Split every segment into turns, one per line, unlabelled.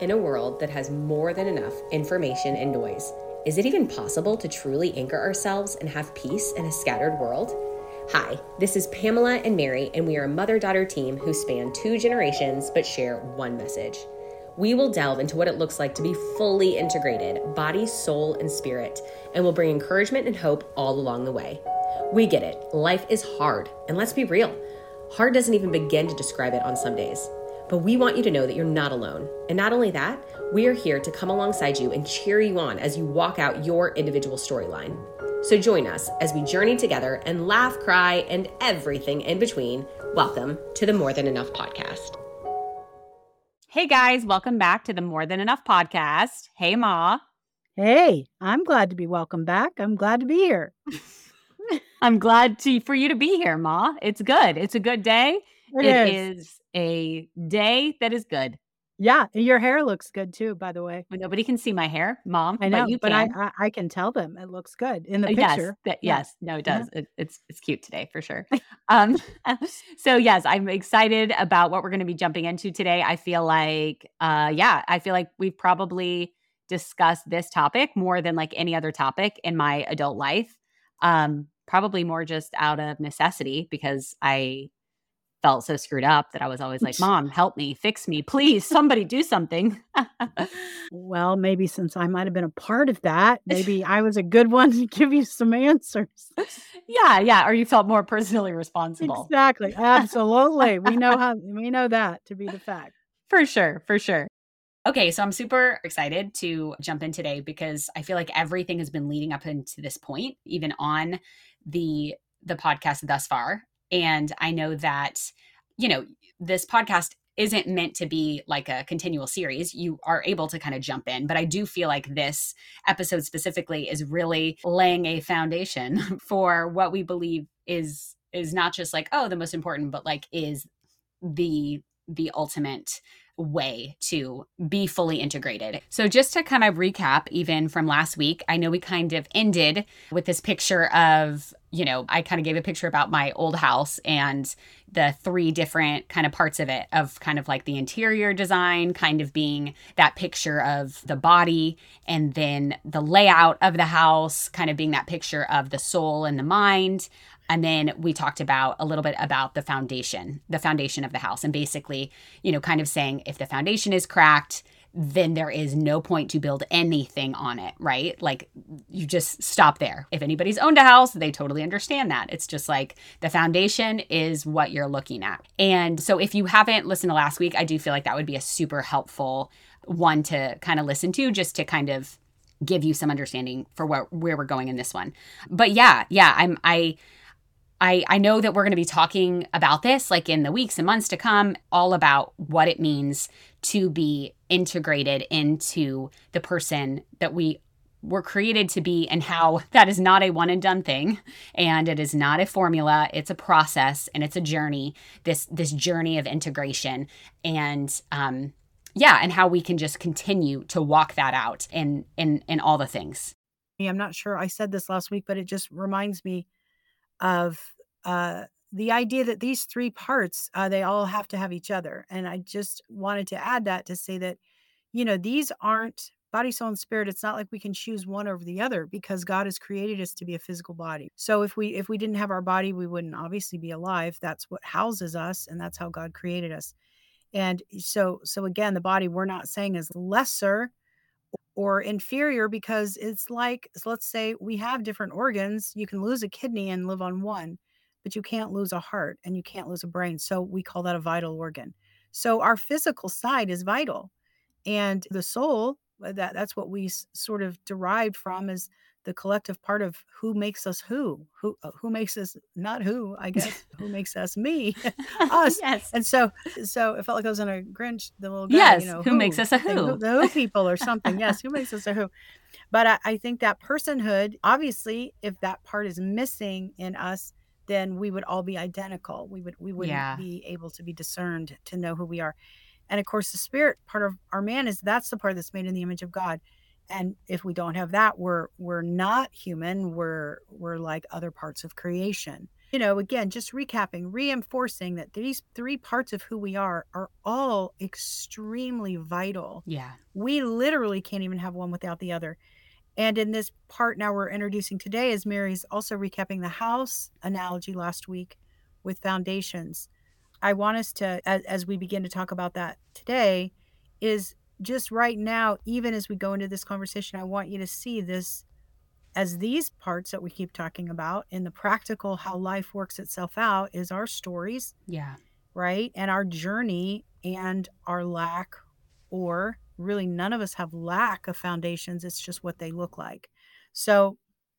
In a world that has more than enough information and noise, is it even possible to truly anchor ourselves and have peace in a scattered world? Hi, this is Pamela and Mary, and we are a mother daughter team who span two generations but share one message. We will delve into what it looks like to be fully integrated, body, soul, and spirit, and will bring encouragement and hope all along the way. We get it, life is hard, and let's be real, hard doesn't even begin to describe it on some days. But we want you to know that you're not alone. And not only that, we are here to come alongside you and cheer you on as you walk out your individual storyline. So join us as we journey together and laugh, cry, and everything in between. Welcome to the More Than Enough podcast.
Hey guys, welcome back to the More Than Enough podcast. Hey, Ma.
Hey, I'm glad to be welcome back. I'm glad to be here.
I'm glad to for you to be here, Ma. It's good. It's a good day.
It
it
is.
is a day that is good.
Yeah, your hair looks good too, by the way.
But nobody can see my hair, Mom.
I know,
but you
but. I, I I can tell them it looks good in the
Uh, yes,
picture.
that,
Yeah.
yes, no, it does. It, it's it's cute today for sure. Um, so yes, I'm excited about what we're going to be jumping into today. I feel like, uh, yeah, I feel like we've probably discussed this topic more than like any other topic in my adult life. Um, probably more just out of necessity because I felt so screwed up that I was always like, "Mom, help me, fix me, please, somebody do something."
Well, maybe since I might have been a part of that, maybe I was a good one to give you some answers.
yeah, yeah, or you felt more personally responsible.
Exactly. Absolutely. We know how we know that to be the fact.
For sure, for sure. Okay, so I'm super excited to jump in today because I feel like everything has been leading up into this point, even on the the podcast thus far. And I know that, you know, this podcast isn't meant to be like a continual series. You are able to kind of jump in, but I do feel like this episode specifically is really laying a foundation for what we believe is is not just like, oh, the most important, but like is the the ultimate way to be fully integrated. So, just to kind of recap, even from last week, I know we kind of ended with this picture of, you know, I kind of gave a picture about my old house and the three different kind of parts of it of kind of like the interior design, kind of being that picture of the body, and then the layout of the house, kind of being that picture of the soul and the mind. And then we talked about a little bit about the foundation, the foundation of the house, and basically, you know, kind of saying if the foundation is cracked, then there is no point to build anything on it, right? Like you just stop there. If anybody's owned a house, they totally understand that. It's just like the foundation is what you're looking at. And so if you haven't listened to last week, I do feel like that would be a super helpful one to kind of listen to just to kind of give you some understanding for where, where we're going in this one. But yeah, yeah, I'm I I, I know that we're going to be talking about this like in the weeks and months to come, all about what it means to be integrated into the person that we were created to be and how that is not a one and done thing. And it is not a formula it's a process and it's a journey this this journey of integration. And um yeah and how we can just continue to walk that out in in in all the things.
Yeah, I'm not sure I said this last week, but it just reminds me of uh, the idea that these three parts, uh, they all have to have each other. And I just wanted to add that to say that, you know, these aren't body, soul, and spirit. It's not like we can choose one over the other because God has created us to be a physical body. So if we if we didn't have our body, we wouldn't obviously be alive. That's what houses us, and that's how God created us. And so so again, the body we're not saying is lesser or inferior because it's like so let's say we have different organs you can lose a kidney and live on one but you can't lose a heart and you can't lose a brain so we call that a vital organ. So our physical side is vital and the soul uh, that that's what we sort of derived from is the collective part of who makes us who who uh, who makes us not who i guess who makes us me us
yes
and so, so it felt like I was in a Grinch, the little guy,
Yes,
you know,
who makes us a
thing,
who?
the who people or something. Yes, who makes us a who? But I, I think that personhood, obviously, if that part is missing in us, then we would all be identical. We would we wouldn't
Yeah.
be able to be discerned to know who we are. And of course, the spirit part of our man is that's the part that's made in the image of God. And if we don't have that, we're we're not human. We're we're like other parts of creation. you know, again, just recapping, reinforcing that these three parts of who we are are all extremely vital.
Yeah.
We literally can't even have one without the other. And in this part now we're introducing today, as Mary's also recapping the house analogy last week with foundations. I want us to, as, as we begin to talk about that today, is just right now, even as we go into this conversation, I want you to see this as these parts that we keep talking about in the practical, how life works itself out is our stories.
Yeah.
Right. And our journey and our lack, or really none of us have lack of foundations. It's just what they look like. So,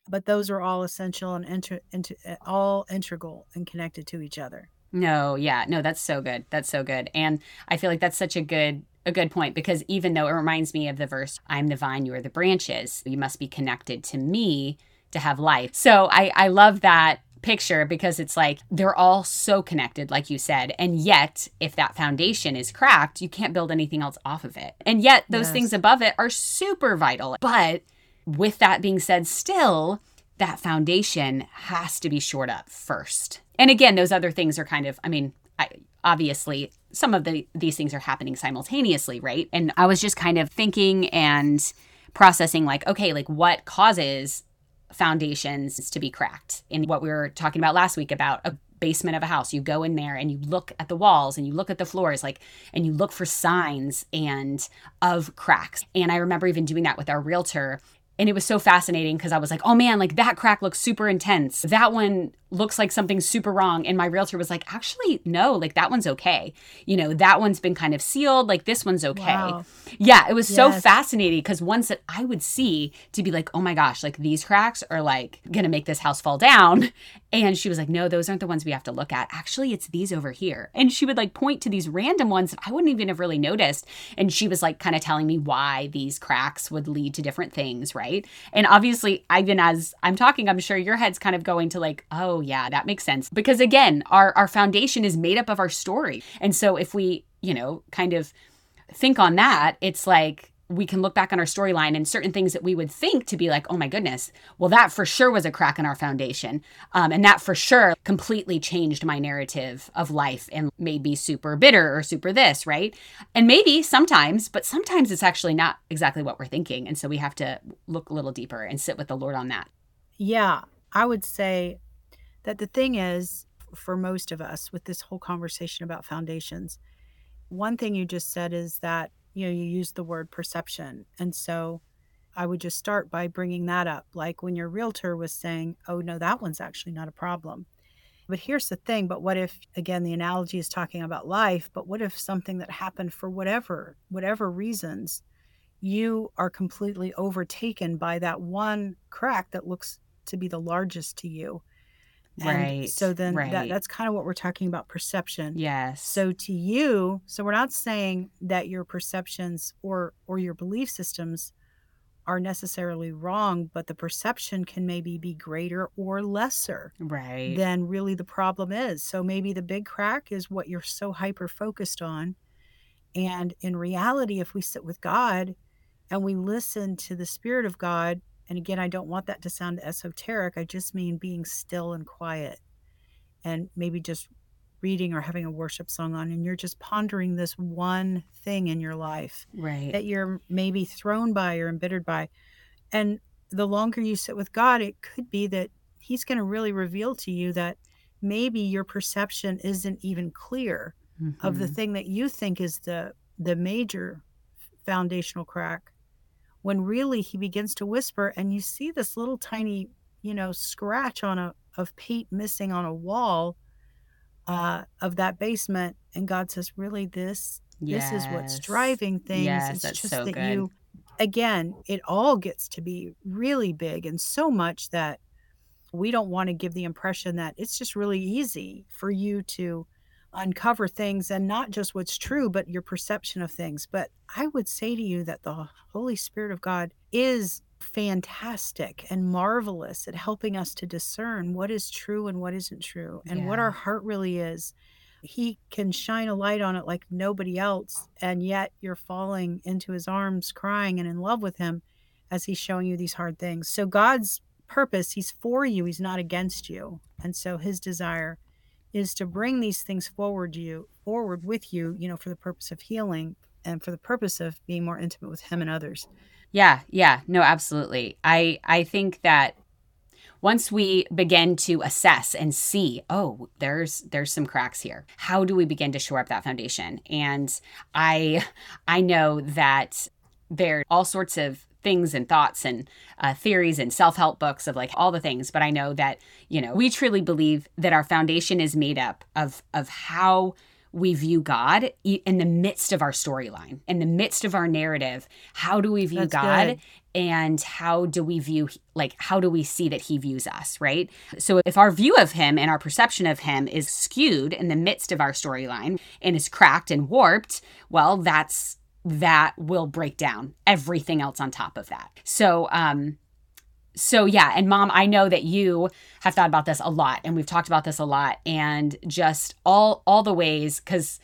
but those are all essential and inter, inter, eh, all integral and connected to each other.
No, yeah, no, that's so good. That's so good. And I feel like that's such a good a good point because even though it reminds me of the verse, I'm the vine, you are the branches, you must be connected to me to have life. So I, I love that picture because it's like they're all so connected, like you said. And yet, if that foundation is cracked, you can't build anything else off of it. And yet, those yes. things above it are super vital. But with that being said, still, that foundation has to be shored up first. And again, those other things are kind of, I mean, I, obviously some of the these things are happening simultaneously, right? And I was just kind of thinking and processing like, okay, like what causes foundations to be cracked? In what we were talking about last week about a basement of a house. You go in there and you look at the walls and you look at the floors like and you look for signs and of cracks. And I remember even doing that with our realtor and it was so fascinating because I was like, oh man, like that crack looks super intense. That one looks like something super wrong. And my realtor was like, actually, no, like that one's okay. You know, that one's been kind of sealed. Like this one's okay. Wow. Yeah, it was yes. so fascinating because ones that I would see to be like, oh my gosh, like these cracks are like gonna make this house fall down. And she was like, no, those aren't the ones we have to look at. Actually, it's these over here. And she would like point to these random ones that I wouldn't even have really noticed. And she was like kind of telling me why these cracks would lead to different things, right? And obviously, even as I'm talking, I'm sure your head's kind of going to like, oh yeah, that makes sense. Because again, our our foundation is made up of our story. And so if we, you know, kind of think on that, it's like we can look back on our storyline and certain things that we would think to be like, oh my goodness, well, that for sure was a crack in our foundation. Um, and that for sure completely changed my narrative of life and made me super bitter or super this, right? And maybe sometimes, but sometimes it's actually not exactly what we're thinking. And so we have to look a little deeper and sit with the Lord on that.
Yeah. I would say that the thing is, for most of us with this whole conversation about foundations, one thing you just said is that you know you use the word perception. And so i would just start by bringing that up like when your realtor was saying oh no that one's actually not a problem. But here's the thing but what if again the analogy is talking about life but what if something that happened for whatever whatever reasons you are completely overtaken by that one crack that looks to be the largest to you and
right.
So then
right.
that, that's kind of what we're talking about perception.
Yes.
So to you, so we're not saying that your perceptions or or your belief systems are necessarily wrong, but the perception can maybe be greater or lesser
right.
than really the problem is. So maybe the big crack is what you're so hyper focused on. And in reality, if we sit with God and we listen to the Spirit of God, and again, I don't want that to sound esoteric. I just mean being still and quiet and maybe just reading or having a worship song on and you're just pondering this one thing in your life
right
that you're maybe thrown by or embittered by and the longer you sit with god it could be that he's going to really reveal to you that maybe your perception isn't even clear mm-hmm. of the mm-hmm. thing that you think is the the major foundational crack when really he begins to whisper and you see this little tiny you know scratch on a of paint missing on a wall uh, of that basement and god says really this yes. this is what's driving things
yes, it's just so that good. you
again it all gets to be really big and so much that we don't want to give the impression that it's just really easy for you to uncover things and not just what's true, but your perception of things. But I would say to you that the Holy Spirit of God is fantastic and marvelous at helping us to discern what is true and what isn't true and yeah. what our heart really is. He can shine a light on it like nobody else, and yet you're falling into his arms crying and in love with him as he's showing you these hard things. So God's purpose. He's for you, he's not against you. And so his desire is to bring these things forward you forward with you, you know, for the purpose of healing and for the purpose of being more intimate with him and others.
Yeah, yeah. No, absolutely. I I think that once we begin to assess and see oh there's there's some cracks here how do we begin to shore up that foundation and i i know that there are all sorts of things and thoughts and uh, theories and self-help books of like all the things but i know that you know we truly believe that our foundation is made up of of how we view God in the midst of our storyline, in the midst of our narrative. How do we view That's God? Good. And how do we view, like, how do we see that he views us, right? So, if our view of him and our perception of him is skewed in the midst of our storyline and is cracked and warped, well, that's that will break down everything else on top of that. So, um, so yeah, and mom, I know that you have thought about this a lot and we've talked about this a lot and just all all the ways cuz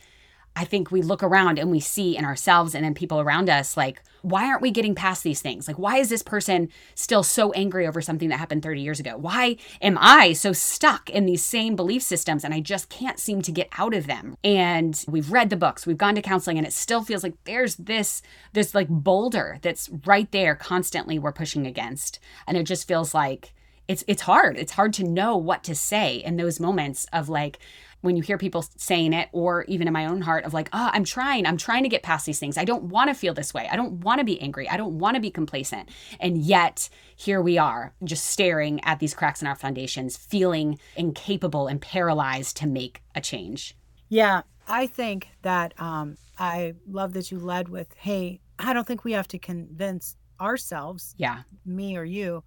I think we look around and we see in ourselves and in people around us, like, why aren't we getting past these things? Like, why is this person still so angry over something that happened 30 years ago? Why am I so stuck in these same belief systems and I just can't seem to get out of them? And we've read the books, we've gone to counseling, and it still feels like there's this, this like boulder that's right there constantly we're pushing against. And it just feels like, it's it's hard. It's hard to know what to say in those moments of like when you hear people saying it, or even in my own heart of like, oh, I'm trying, I'm trying to get past these things. I don't want to feel this way. I don't want to be angry. I don't want to be complacent. And yet, here we are, just staring at these cracks in our foundations, feeling incapable and paralyzed to make a change.
Yeah, I think that um, I love that you led with, hey, I don't think we have to convince ourselves,
yeah,
me or you.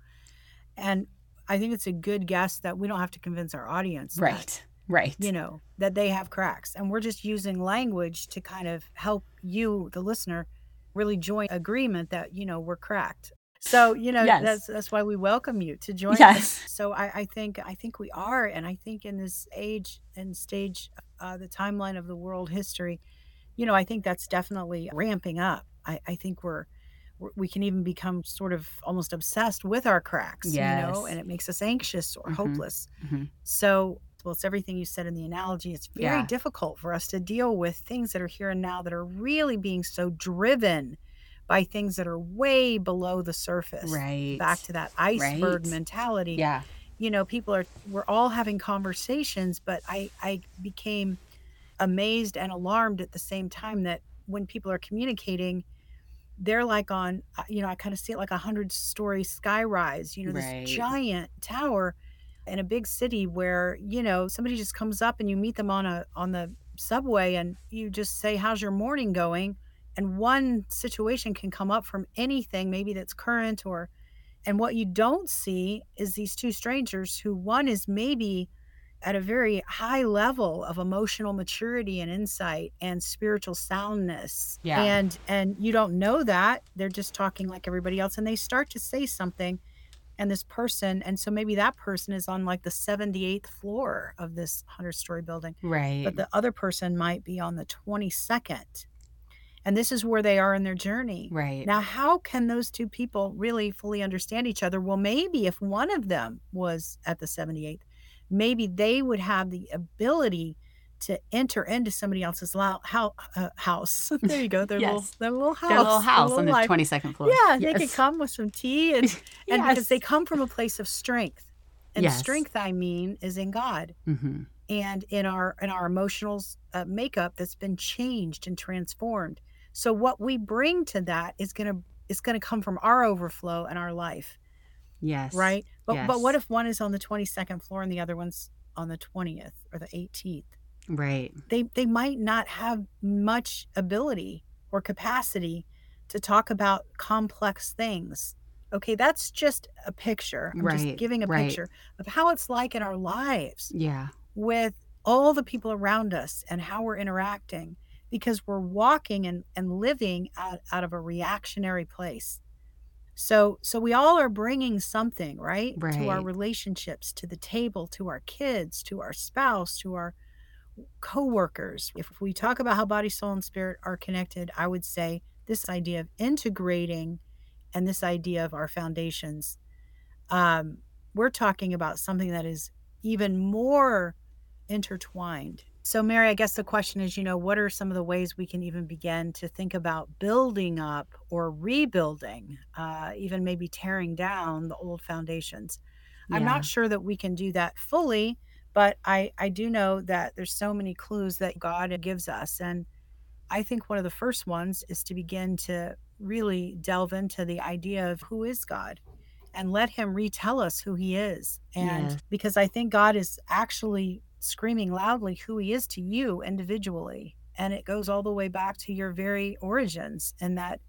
And I think it's a good guess that we don't have to convince our audience.
Right. That Right.
You know, that they have cracks. And we're just using language to kind of help you, the listener, really join agreement that, you know, we're cracked. So, you know, yes. that's that's why we welcome you to join yes. us. So I, I think I think we are. And I think in this age and stage, uh, the timeline of the world history, you know, I think that's definitely ramping up. I, I think we're we can even become sort of almost obsessed with our cracks, yes. you know, and it makes us anxious or mm-hmm. hopeless. Mm-hmm. So well, it's everything you said in the analogy. It's very yeah. difficult for us to deal with things that are here and now that are really being so driven by things that are way below the surface.
Right.
Back to that iceberg right. mentality.
Yeah.
You know, people are we're all having conversations, but I I became amazed and alarmed at the same time that when people are communicating, they're like on uh, you know, I kind of see it like a hundred story sky rise, you know, this right. giant tower in a big city where you know somebody just comes up and you meet them on a on the subway and you just say how's your morning going and one situation can come up from anything maybe that's current or and what you don't see is these two strangers who one is maybe at a very high level of emotional maturity and insight and spiritual soundness
yeah.
and and you don't know that they're just talking like everybody else and they start to say something and this person and so maybe that person is on like the 78th floor of this 100 story building
right.
but the other person might be on the 22nd and this is where they are in their journey.
Right.
Now how can those two people really fully understand each other? Well maybe if one of them was at the 78th maybe they would have the ability to enter into somebody else's lo- how, uh, house. there you go. Their yes. little their little house.
Their little house their little on the twenty second floor.
Yeah, yes. they could come with some tea and and yes. because they come from a place of strength. And strength, I mean, is in God. Mm-hmm. And in our in our emotional uh, makeup that's been changed and transformed. So what we bring to that is gonna is gonna come from our overflow and our life.
Yes.
Right. But but what if one is on the twenty second floor and the other one's on the twentieth or the eighteenth?
Right.
They they might not have much ability or capacity to talk about complex things. Okay, that's just a picture. I'm right. just giving a right. picture of how it's like in our lives.
Yeah.
With all the people around us and how we're interacting because we're walking and, and living out, out of a reactionary place. So so we all are bringing something, right?
right?
To our relationships, to the table, to our kids, to our spouse, to our coworkers. If we talk about how body, soul, and spirit are connected, I would say this idea of integrating and this idea of our foundations um, we're talking about something that is even more intertwined. So, Mary, I guess the question is, you know, what are some of the ways we can even begin to think about building up or rebuilding, uh, even maybe tearing down the old foundations? I'm not sure that we can do that fully, but I, I do know that there's so many clues that God gives us. And I think one of the first ones is to begin to really delve into the idea of who is God and let him retell us who he is. And
Yeah.
because I think God is actually screaming loudly who he is to you individually. And it goes all the way back to your very origins and that,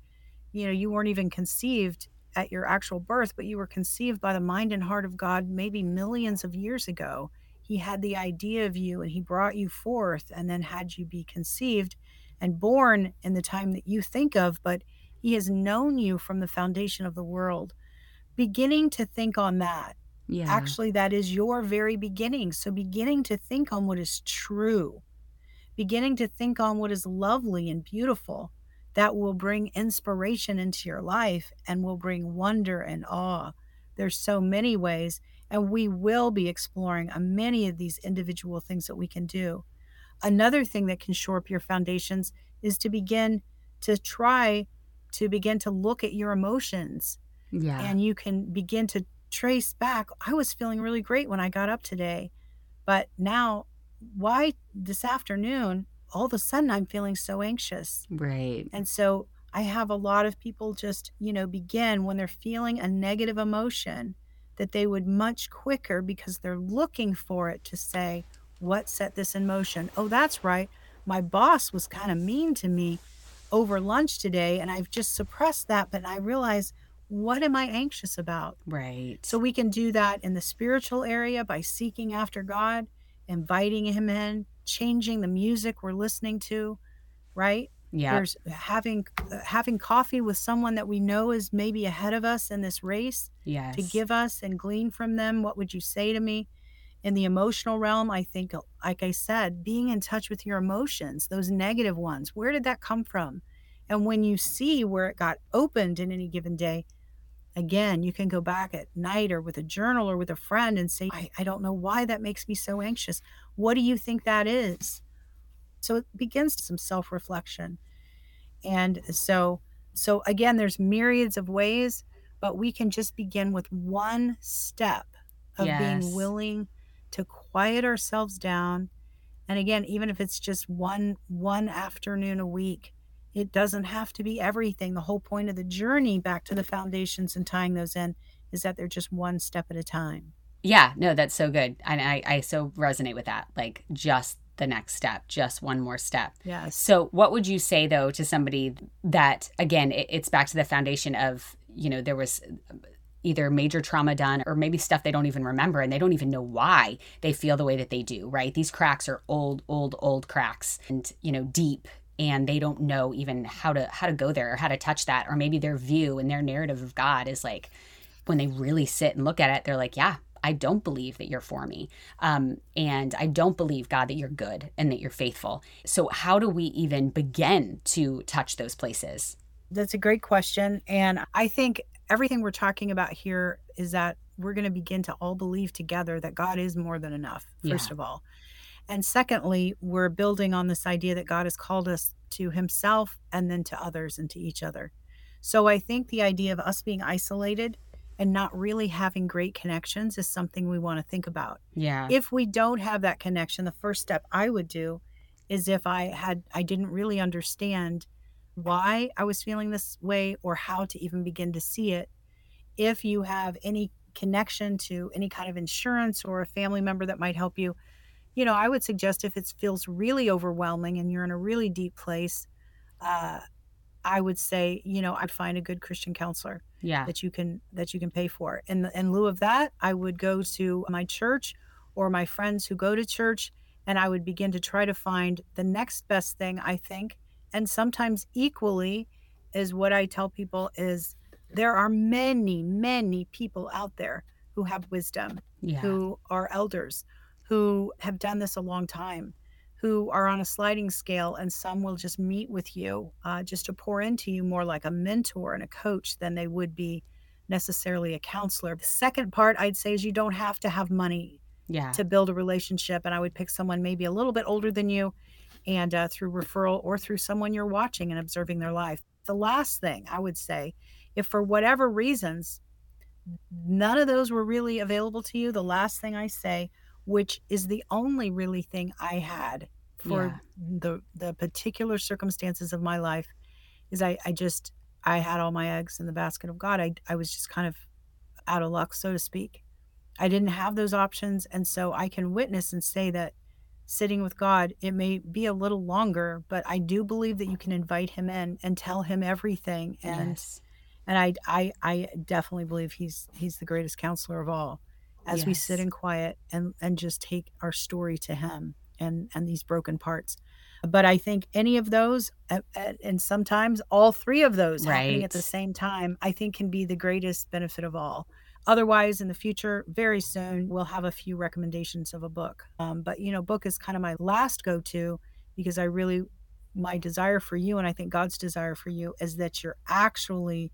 you know, you weren't even conceived at your actual birth, but you were conceived by the mind and heart of God maybe millions of years ago. He had the idea of you and he brought you forth and then had you be conceived and born in the time that you think of, but he has known you from the foundation of the world. Beginning to think on that
Yeah.
Actually, that is your very beginning. So, beginning to think on what is true, beginning to think on what is lovely and beautiful, that will bring inspiration into your life and will bring wonder and awe. There's so many ways, and we will be exploring many of these individual things that we can do. Another thing that can shore up your foundations is to begin to try to begin to look at your emotions
yeah.
and you can begin to trace back i was feeling really great when i got up today but now why this afternoon all of a sudden i'm feeling so anxious.
Right.
and so i have a lot of people just you know begin when they're feeling a negative emotion that they would much quicker because they're looking for it to say what set this in motion? Oh that's right. My boss was kind of mean to me over lunch today and i've just suppressed that but i realize what am I anxious about?
Right.
So we can do that in the spiritual area by seeking after God, inviting Him in, changing the music we're listening to, right?
yeah.
There's having uh, having coffee with someone that we know is maybe ahead of us in this race
Yes.
to give us and glean from them. What would you say to me? In the emotional realm, I think, like I said, being in touch with your emotions, those negative ones, where did that come from? And when you see where it got opened in any given day, again, you can go back at night or with a journal or with a friend and say, I, I don't know why that makes me so anxious. What do you think that is? So it begins some self reflection. And so, so again, there's myriads of ways, but we can just begin with one step of
Yes.
being willing to quiet ourselves down. And again, even if it's just one one afternoon a week, it doesn't have to be everything. The whole point of the journey back to the foundations and tying those in is that they're just one step at a time.
Yeah, no, that's so good. And I, I so resonate with that. Like just the next step, just one more step.
Yes.
So, what would you say though to somebody that, again, it, it's back to the foundation of, you know, there was either major trauma done or maybe stuff they don't even remember and they don't even know why they feel the way that they do, right? These cracks are old, old, old cracks and, you know, deep and they don't know even how to how to go there or how to touch that or maybe their view and their narrative of God is like when they really sit and look at it they're like yeah I don't believe that you're for me. Um, and I don't believe, God, that you're good and that you're faithful. So, how do we even begin to touch those places?
That's a great question. And I think everything we're talking about here is that we're going to begin to all believe together that God is more than enough, first
Yeah.
of all. And secondly, we're building on this idea that God has called us to himself and then to others and to each other. So I think the idea of us being isolated and not really having great connections is something we want to think about.
Yeah.
If we don't have that connection, the first step I would do is if I had I didn't really understand why I was feeling this way or how to even begin to see it. If you have any connection to any kind of insurance or a family member that might help you, you know, I would suggest if it feels really overwhelming and you're in a really deep place, uh, I would say, you know, I'd find a good Christian counselor
yeah.
that you can that you can pay for. And in lieu of that, I would go to my church or my friends who go to church and I would begin to try to find the next best thing I think. And sometimes equally is what I tell people is there are many, many people out there who have wisdom,
Yeah.
who are elders, who have done this a long time, who are on a sliding scale, and some will just meet with you uh, just to pour into you more like a mentor and a coach than they would be necessarily a counselor. The second part I'd say is you don't have to have money
yeah.
to build a relationship. And I would pick someone maybe a little bit older than you and uh, through referral or through someone you're watching and observing their life. The last thing I would say, if for whatever reasons none of those were really available to you, the last thing I say, which is the only really thing I had for
Yeah.
the the particular circumstances of my life, is I I just I had all my eggs in the basket of God. I I was just kind of out of luck, so to speak. I didn't have those options, and so I can witness and say that sitting with God, it may be a little longer, but I do believe that you can invite him in and tell him everything and
yes.
and I I I definitely believe he's he's the greatest counselor of all. As we sit in quiet and and just take our story to him and and these broken parts. But I think any of those and sometimes all three of those happening at the same time, I think can be the greatest benefit of all. Otherwise, in the future, very soon, we'll have a few recommendations of a book. Um, but you know, book is kind of my last go-to because I really my desire for you and I think God's desire for you is that you're actually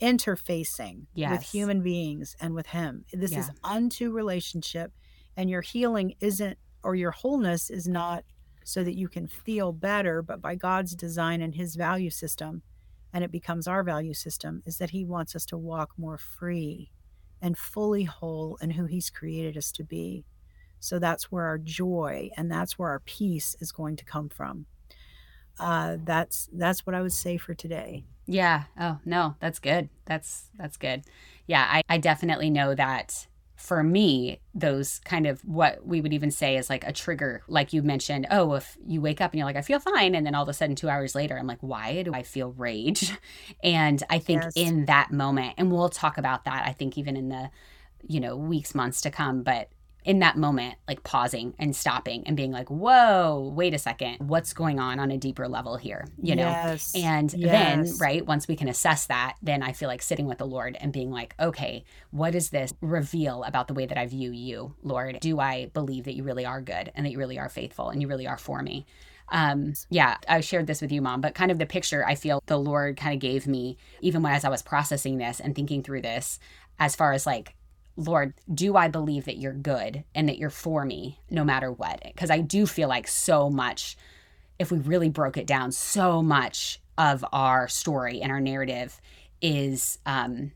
interfacing with human beings and with him. This is unto relationship and your healing isn't or your wholeness is not so that you can feel better, but by God's design and his value system and it becomes our value system is that he wants us to walk more free and fully whole in who he's created us to be. So that's where our joy and that's where our peace is going to come from. Uh, that's that's what I would say for today.
Yeah. Oh, no, that's good. That's that's good. Yeah, I, I definitely know that for me, those kind of what we would even say is like a trigger, like you mentioned, oh, if you wake up and you're like, I feel fine, and then all of a sudden two hours later, I'm like, why do I feel rage? And I think
Yes.
in that moment, and we'll talk about that, I think even in the, you know, weeks, months to come, but in that moment, like pausing and stopping and being like, whoa, wait a second, what's going on on a deeper level here? You know?
Yes.
And then, right, once we can assess that, then I feel like sitting with the Lord and being like, okay, what does this reveal about the way that I view you, Lord? Do I believe that you really are good and that you really are faithful and you really are for me? Um, yeah, I shared this with you, mom, but kind of the picture I feel the Lord kind of gave me, even when as I was processing this and thinking through this, as far as like, Lord, do I believe that you're good and that you're for me no matter what? Because I do feel like so much if we really broke it down, so much of our story and our narrative is um,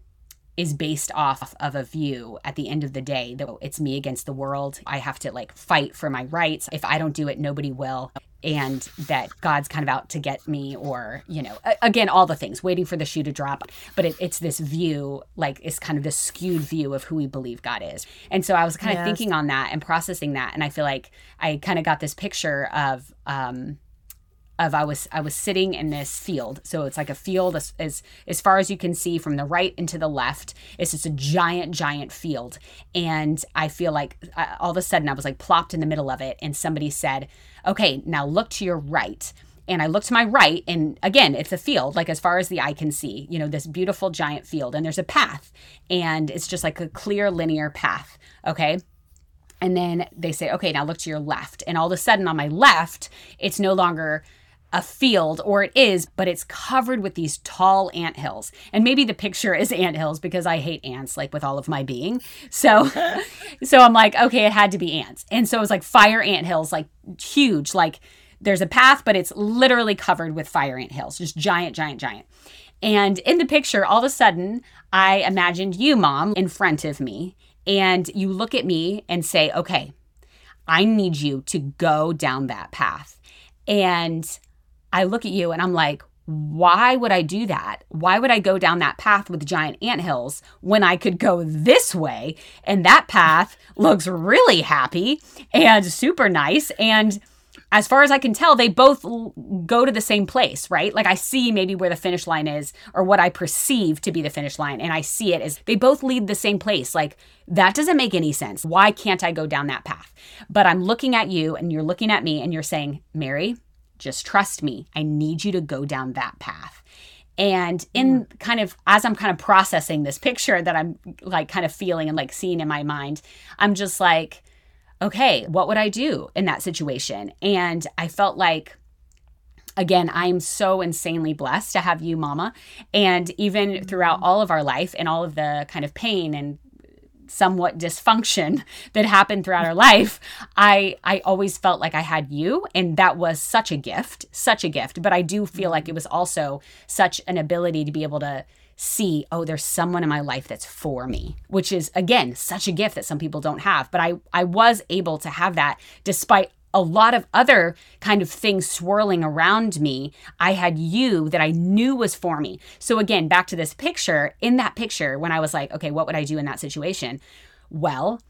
is based off of a view at the end of the day that it's me against the world. I have to like fight for my rights. If I don't do it, nobody will. And that God's kind of out to get me, or, you know, again, all the things, waiting for the shoe to drop. But it, it's this view, like, it's kind of this skewed view of who we believe God is. And so I was kind of thinking on that and processing that. And I feel like I kind of got this picture of, um, of I was I was sitting in this field. So it's like a field as as, as far as you can see from the right and to the left. It's just a giant giant field, and I feel like uh, all of a sudden I was like plopped in the middle of it, and somebody said, "Okay, now look to your right." And I look to my right, and again, it's a field, like as far as the eye can see, you know, this beautiful giant field. And there's a path, and it's just like a clear linear path. Okay. And then they say, okay, now look to your left. And all of a sudden on my left, it's no longer a field, or it is, but it's covered with these tall ant hills. And maybe the picture is ant hills because I hate ants like with all of my being. So so I'm like, okay, it had to be ants. And so it was like fire ant hills, like huge, like there's a path, but it's literally covered with fire ant hills, just giant, giant, giant. And in the picture, all of a sudden, I imagined you, mom, in front of me. And you look at me and say, okay, I need you to go down that path. And I look at you and I'm like, why would I do that? Why would I go down that path with giant anthills when I could go this way? And that path looks really happy and super nice. And as far as I can tell, they both go to the same place, right? Like I see maybe where the finish line is or what I perceive to be the finish line. And I see it as they both lead the same place. Like that doesn't make any sense. Why can't I go down that path? But I'm looking at you and you're looking at me and you're saying, Mary, just trust me. I need you to go down that path. And in kind of as I'm kind of processing this picture that I'm like kind of feeling and like seeing in my mind, I'm just like, okay, what would I do in that situation? And I felt like again, I'm so insanely blessed to have you, mama. And even throughout
Mm-hmm.
all of our life and all of the kind of pain and somewhat dysfunction that happened throughout our life i i always felt like i had you and that was such a gift such a gift. But i do feel like it mm-hmm. was also such an ability to be able to see oh there's someone in my life that's for me which is again such a gift that some people don't have. But i i was able to have that despite a lot of other kind of things swirling around me, I had you that I knew was for me. So, again, back to this picture, in that picture, when I was like, okay, what would I do in that situation? Well,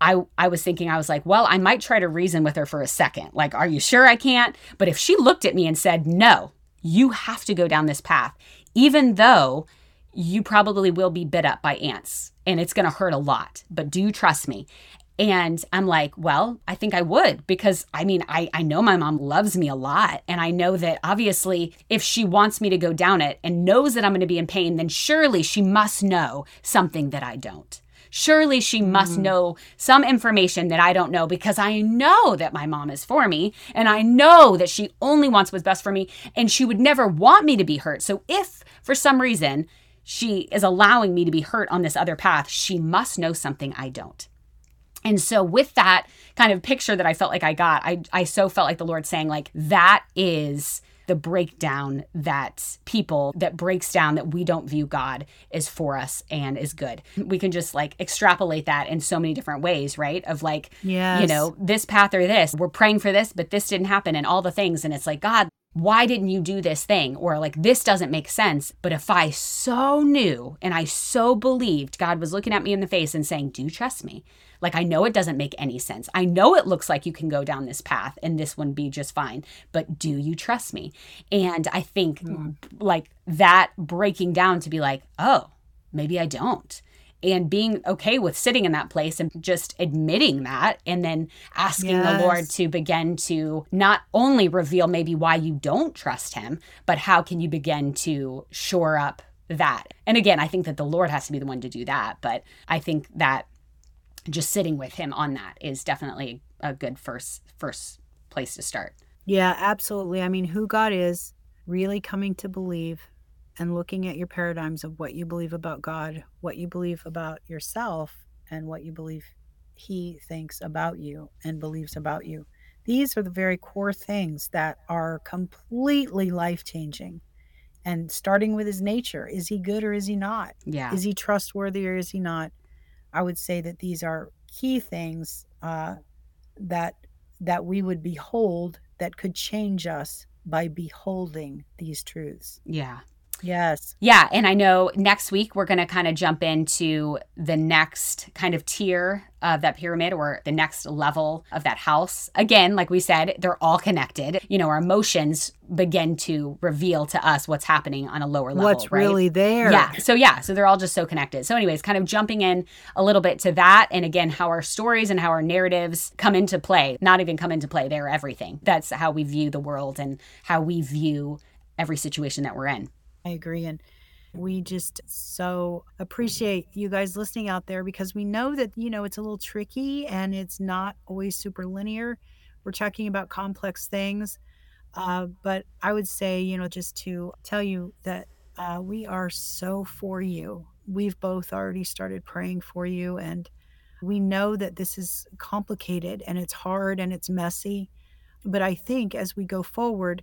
I, I was thinking, I was like, well, I might try to reason with her for a second. Like, are you sure I can't? But if she looked at me and said, no, you have to go down this path, even though you probably will be bit up by ants and it's going to hurt a lot, but do you trust me? And I'm like, well, I think I would because I mean, I, I know my mom loves me a lot. And I know that obviously, if she wants me to go down it and knows that I'm going to be in pain, then surely she must know something that I don't. Surely she must mm. know some information that I don't know because I know that my mom is for me and I know that she only wants what's best for me and she would never want me to be hurt. So if for some reason she is allowing me to be hurt on this other path, she must know something I don't. And so with that kind of picture that I felt like I got, I I so felt like the Lord saying like that is the breakdown that people that breaks down that we don't view God is for us and is good. We can just like extrapolate that in so many different ways, right? Of like,
Yes.
you know, this path or this. We're praying for this, but this didn't happen and all the things and it's like, God, why didn't you do this thing? Or like, this doesn't make sense. But if I so knew and I so believed God was looking at me in the face and saying, Do you trust me? Like, I know it doesn't make any sense. I know it looks like you can go down this path and this one be just fine, but do you trust me? And I think hmm. like that breaking down to be like, oh, maybe I don't. And being okay with sitting in that place and just admitting that, and then asking the Lord to begin to not only reveal maybe why you don't trust Him, but how can you begin to shore up that. And again, I think that the Lord has to be the one to do that, but I think that just sitting with him on that is definitely a good first first place to start.
Yeah, absolutely. I mean, who God is, really coming to believe and looking at your paradigms of what you believe about God, what you believe about yourself, and what you believe He thinks about you and believes about you. These are the very core things that are completely life changing. And starting with His nature is He good or is He not?
Yeah.
Is He trustworthy or is He not? I would say that these are key things uh, that that we would behold that could change us by beholding these truths.
yeah.
Yes.
Yeah, and I know next week we're going to kind of jump into the next kind of tier of that pyramid or the next level of that house. Again, like we said, they're all connected. You know, our emotions begin to reveal to us what's happening on a lower level.
What's
right?
really there?
Yeah. So yeah, so they're all just so connected. So anyways, kind of jumping in a little bit to that and again how our stories and how our narratives come into play. Not even come into play, they're everything. That's how we view the world and how we view every situation that we're in.
I agree. And we just so appreciate you guys listening out there because we know that, you know, it's a little tricky and it's not always super linear. We're talking about complex things. Uh, but I would say, you know, just to tell you that uh, we are so for you. We've both already started praying for you. And we know that this is complicated and it's hard and it's messy. But I think as we go forward,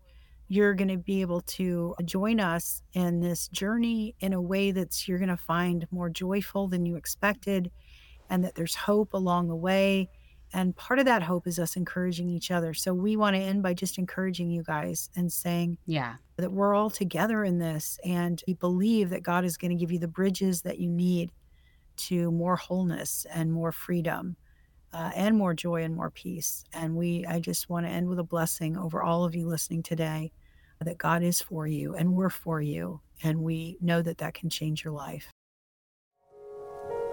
you're going to be able to join us in this journey in a way that's you're going to find more joyful than you expected and that there's hope along the way and part of that hope is us encouraging each other so we want to end by just encouraging you guys and saying
Yeah.
that we're all together in this and we believe that God is going to give you the bridges that you need to more wholeness and more freedom uh, and more joy and more peace. And we, I just want to end with a blessing over all of you listening today that God is for you and we're for you. And we know that that can change your life.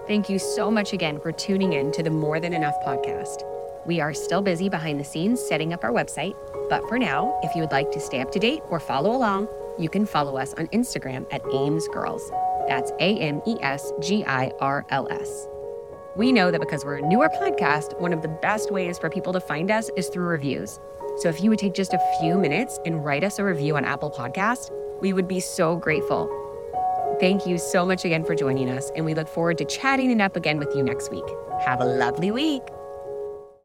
Thank you so much again for tuning in to the More Than Enough podcast. We are still busy behind the scenes setting up our website, but for now, if you would like to stay up to date or follow along, you can follow us on Instagram at Ames Girls. That's A M E S G I R L S. We know that because we're a newer podcast, one of the best ways for people to find us is through reviews. So if you would take just a few minutes and write us a review on Apple Podcast, we would be so grateful. Thank you so much again for joining us, and we look forward to chatting it up again with you next week. Have a lovely week.